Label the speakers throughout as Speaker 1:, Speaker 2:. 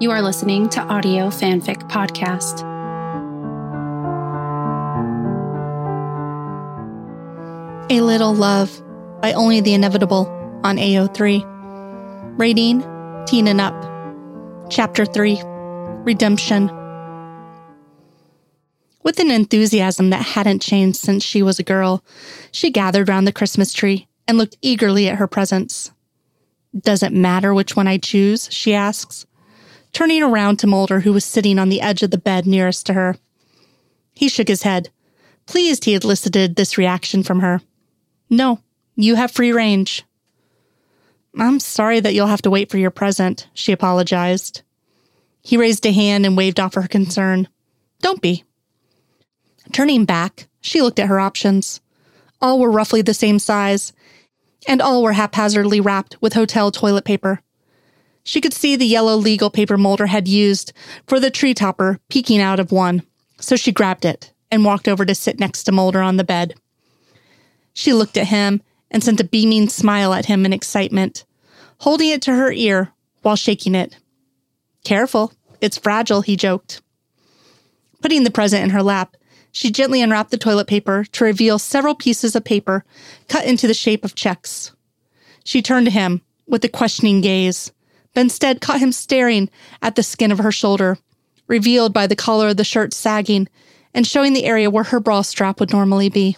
Speaker 1: You are listening to Audio Fanfic Podcast.
Speaker 2: A Little Love by Only the Inevitable on AO3. Rating Teen and Up. Chapter 3 Redemption. With an enthusiasm that hadn't changed since she was a girl, she gathered round the Christmas tree and looked eagerly at her presents. Does it matter which one I choose? she asks, turning around to Mulder, who was sitting on the edge of the bed nearest to her. He shook his head, pleased he had elicited this reaction from her. No, you have free range. I'm sorry that you'll have to wait for your present, she apologized. He raised a hand and waved off her concern. Don't be. Turning back, she looked at her options. All were roughly the same size, and all were haphazardly wrapped with hotel toilet paper. She could see the yellow legal paper Mulder had used for the tree topper peeking out of one, so she grabbed it and walked over to sit next to Mulder on the bed. She looked at him and sent a beaming smile at him in excitement, holding it to her ear while shaking it. Careful, it's fragile, he joked. Putting the present in her lap, she gently unwrapped the toilet paper to reveal several pieces of paper cut into the shape of checks. She turned to him with a questioning gaze, but instead caught him staring at the skin of her shoulder, revealed by the collar of the shirt sagging and showing the area where her bra strap would normally be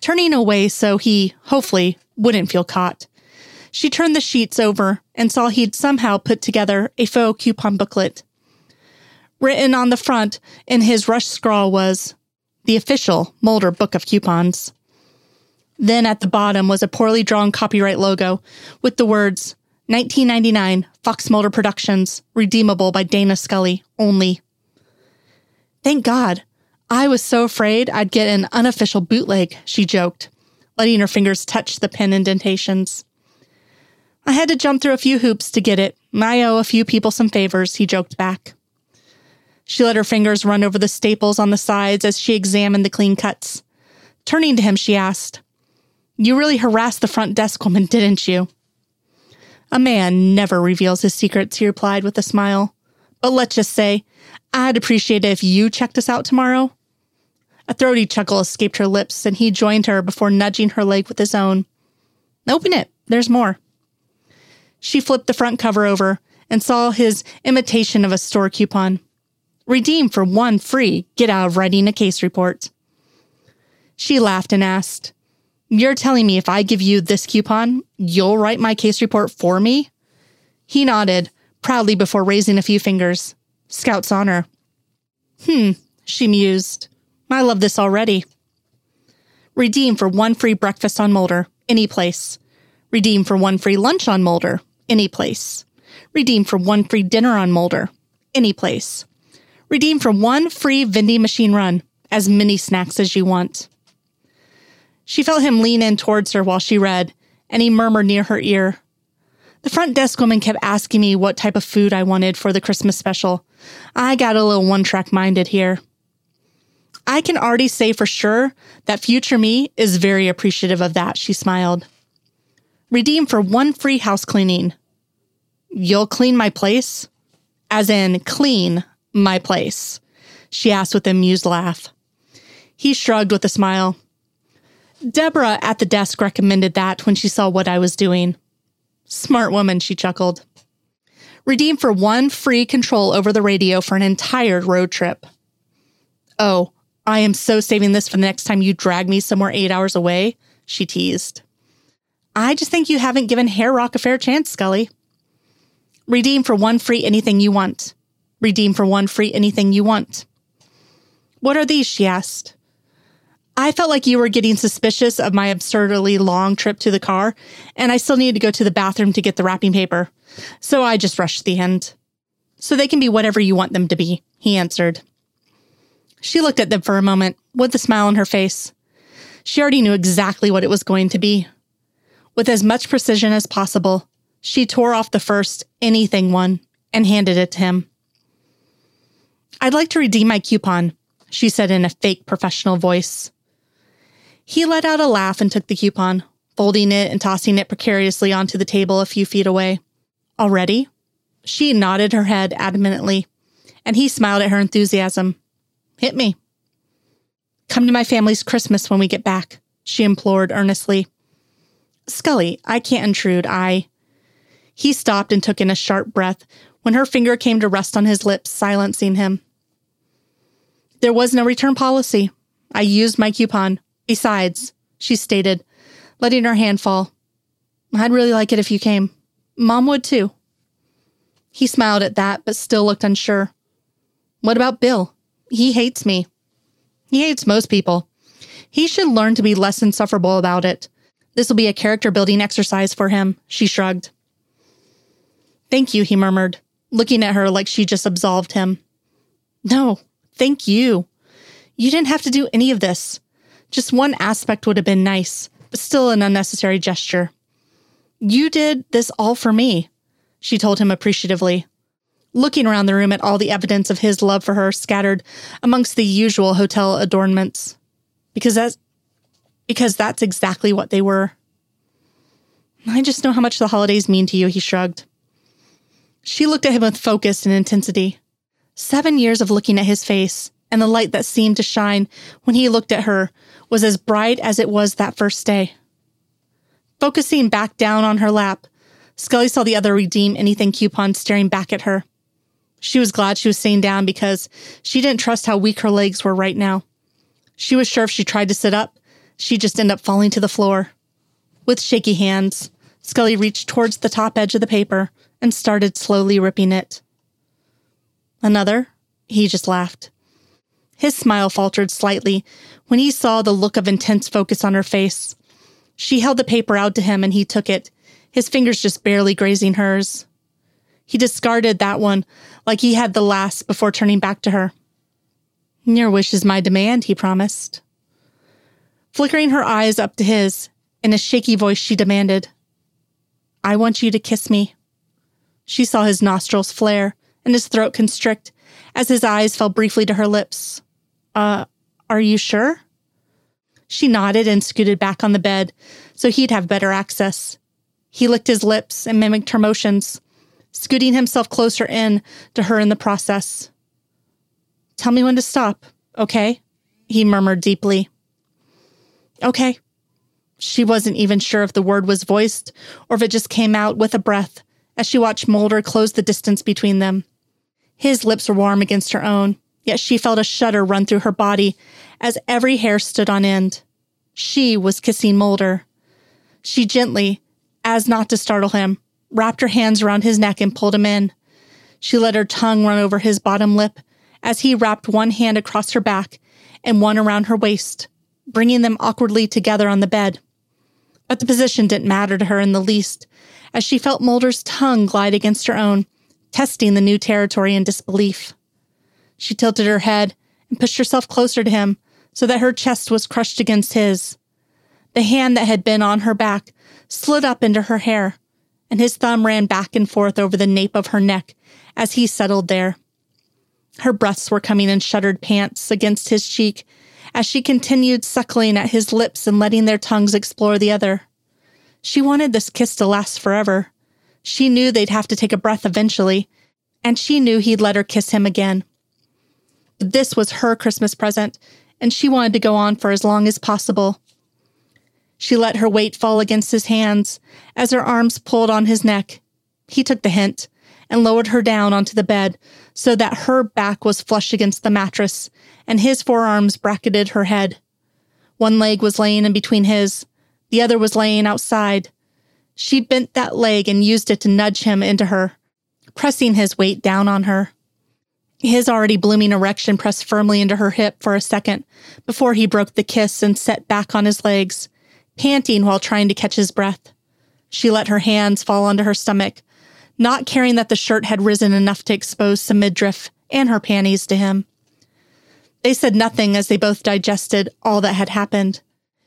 Speaker 2: turning away so he, hopefully, wouldn't feel caught. She turned the sheets over and saw he'd somehow put together a faux coupon booklet. Written on the front in his rush scrawl was the official Mulder Book of Coupons. Then at the bottom was a poorly drawn copyright logo with the words 1999 Fox Mulder Productions, redeemable by Dana Scully only. Thank God. I was so afraid I'd get an unofficial bootleg, she joked, letting her fingers touch the pen indentations. I had to jump through a few hoops to get it. I owe a few people some favors, he joked back. She let her fingers run over the staples on the sides as she examined the clean cuts. Turning to him, she asked, You really harassed the front desk woman, didn't you? A man never reveals his secrets, he replied with a smile. But let's just say, I'd appreciate it if you checked us out tomorrow. A throaty chuckle escaped her lips, and he joined her before nudging her leg with his own. Open it, there's more. She flipped the front cover over and saw his imitation of a store coupon. Redeem for one free get out of writing a case report. She laughed and asked, You're telling me if I give you this coupon, you'll write my case report for me? He nodded, proudly before raising a few fingers. Scout's honor. Hmm, she mused. I love this already. Redeem for one free breakfast on Mulder, any place. Redeem for one free lunch on Mulder, any place. Redeem for one free dinner on Mulder, any place. Redeem for one free vending machine run, as many snacks as you want. She felt him lean in towards her while she read, and he murmured near her ear, The front desk woman kept asking me what type of food I wanted for the Christmas special. I got a little one track minded here. I can already say for sure that future me is very appreciative of that, she smiled. Redeem for one free house cleaning. You'll clean my place? As in, clean my place, she asked with an amused laugh. He shrugged with a smile. Deborah at the desk recommended that when she saw what I was doing. Smart woman, she chuckled. Redeem for one free control over the radio for an entire road trip. Oh, I am so saving this for the next time you drag me somewhere eight hours away, she teased. I just think you haven't given Hair Rock a fair chance, Scully. Redeem for one free anything you want. Redeem for one free anything you want. What are these? she asked. I felt like you were getting suspicious of my absurdly long trip to the car, and I still needed to go to the bathroom to get the wrapping paper. So I just rushed the end. So they can be whatever you want them to be, he answered. She looked at them for a moment with a smile on her face. She already knew exactly what it was going to be. With as much precision as possible, she tore off the first anything one and handed it to him. I'd like to redeem my coupon, she said in a fake professional voice. He let out a laugh and took the coupon, folding it and tossing it precariously onto the table a few feet away. Already? She nodded her head adamantly, and he smiled at her enthusiasm. Hit me. Come to my family's Christmas when we get back, she implored earnestly. Scully, I can't intrude. I. He stopped and took in a sharp breath when her finger came to rest on his lips, silencing him. There was no return policy. I used my coupon. Besides, she stated, letting her hand fall, I'd really like it if you came. Mom would too. He smiled at that, but still looked unsure. What about Bill? He hates me. He hates most people. He should learn to be less insufferable about it. This will be a character building exercise for him, she shrugged. Thank you, he murmured, looking at her like she just absolved him. No, thank you. You didn't have to do any of this. Just one aspect would have been nice, but still an unnecessary gesture. You did this all for me, she told him appreciatively, looking around the room at all the evidence of his love for her scattered amongst the usual hotel adornments. Because that's because that's exactly what they were. I just know how much the holidays mean to you, he shrugged. She looked at him with focus and intensity. Seven years of looking at his face, and the light that seemed to shine when he looked at her was as bright as it was that first day. Focusing back down on her lap, Scully saw the other redeem anything coupon staring back at her. She was glad she was sitting down because she didn't trust how weak her legs were right now. She was sure if she tried to sit up, she'd just end up falling to the floor. With shaky hands, Scully reached towards the top edge of the paper and started slowly ripping it. Another? He just laughed. His smile faltered slightly when he saw the look of intense focus on her face. She held the paper out to him and he took it, his fingers just barely grazing hers. He discarded that one like he had the last before turning back to her. Your wish is my demand, he promised. Flickering her eyes up to his, in a shaky voice, she demanded, I want you to kiss me. She saw his nostrils flare and his throat constrict as his eyes fell briefly to her lips. Uh, are you sure? She nodded and scooted back on the bed so he'd have better access. He licked his lips and mimicked her motions, scooting himself closer in to her in the process. Tell me when to stop, okay? He murmured deeply. Okay. She wasn't even sure if the word was voiced or if it just came out with a breath as she watched Mulder close the distance between them. His lips were warm against her own, yet she felt a shudder run through her body as every hair stood on end. She was kissing Mulder. She gently, as not to startle him, wrapped her hands around his neck and pulled him in. She let her tongue run over his bottom lip as he wrapped one hand across her back and one around her waist, bringing them awkwardly together on the bed. But the position didn't matter to her in the least, as she felt Mulder's tongue glide against her own, testing the new territory in disbelief. She tilted her head and pushed herself closer to him so that her chest was crushed against his. The hand that had been on her back slid up into her hair, and his thumb ran back and forth over the nape of her neck as he settled there. Her breaths were coming in shuddered pants against his cheek as she continued suckling at his lips and letting their tongues explore the other. She wanted this kiss to last forever. She knew they'd have to take a breath eventually, and she knew he'd let her kiss him again. This was her Christmas present, and she wanted to go on for as long as possible. She let her weight fall against his hands as her arms pulled on his neck. He took the hint and lowered her down onto the bed so that her back was flush against the mattress and his forearms bracketed her head. One leg was laying in between his, the other was laying outside. She bent that leg and used it to nudge him into her, pressing his weight down on her. His already blooming erection pressed firmly into her hip for a second before he broke the kiss and set back on his legs, panting while trying to catch his breath. She let her hands fall onto her stomach, not caring that the shirt had risen enough to expose some midriff and her panties to him. They said nothing as they both digested all that had happened.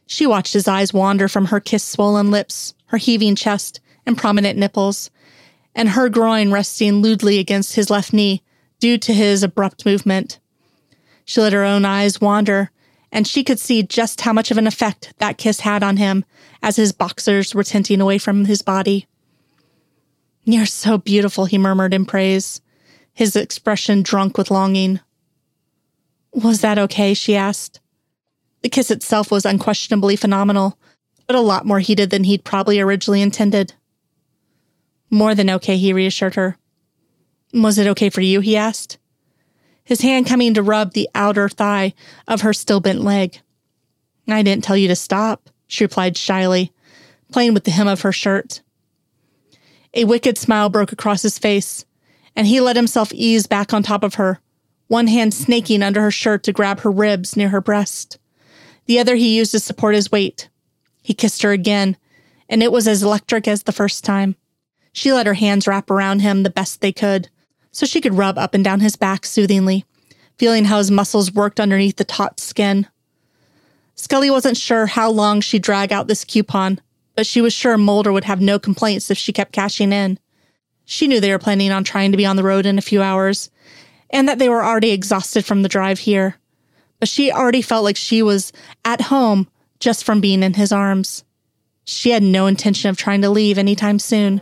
Speaker 2: She watched his eyes wander from her kiss swollen lips, her heaving chest, and prominent nipples, and her groin resting lewdly against his left knee due to his abrupt movement. She let her own eyes wander, and she could see just how much of an effect that kiss had on him as his boxers were tinting away from his body. You're so beautiful, he murmured in praise, his expression drunk with longing. Was that okay? she asked. The kiss itself was unquestionably phenomenal, but a lot more heated than he'd probably originally intended. More than okay, he reassured her. Was it okay for you? he asked, his hand coming to rub the outer thigh of her still bent leg. I didn't tell you to stop, she replied shyly, playing with the hem of her shirt. A wicked smile broke across his face, and he let himself ease back on top of her, one hand snaking under her shirt to grab her ribs near her breast. The other he used to support his weight. He kissed her again, and it was as electric as the first time. She let her hands wrap around him the best they could, so she could rub up and down his back soothingly, feeling how his muscles worked underneath the taut skin. Scully wasn't sure how long she'd drag out this coupon, but she was sure Mulder would have no complaints if she kept cashing in. She knew they were planning on trying to be on the road in a few hours, and that they were already exhausted from the drive here. But she already felt like she was at home just from being in his arms. She had no intention of trying to leave anytime soon.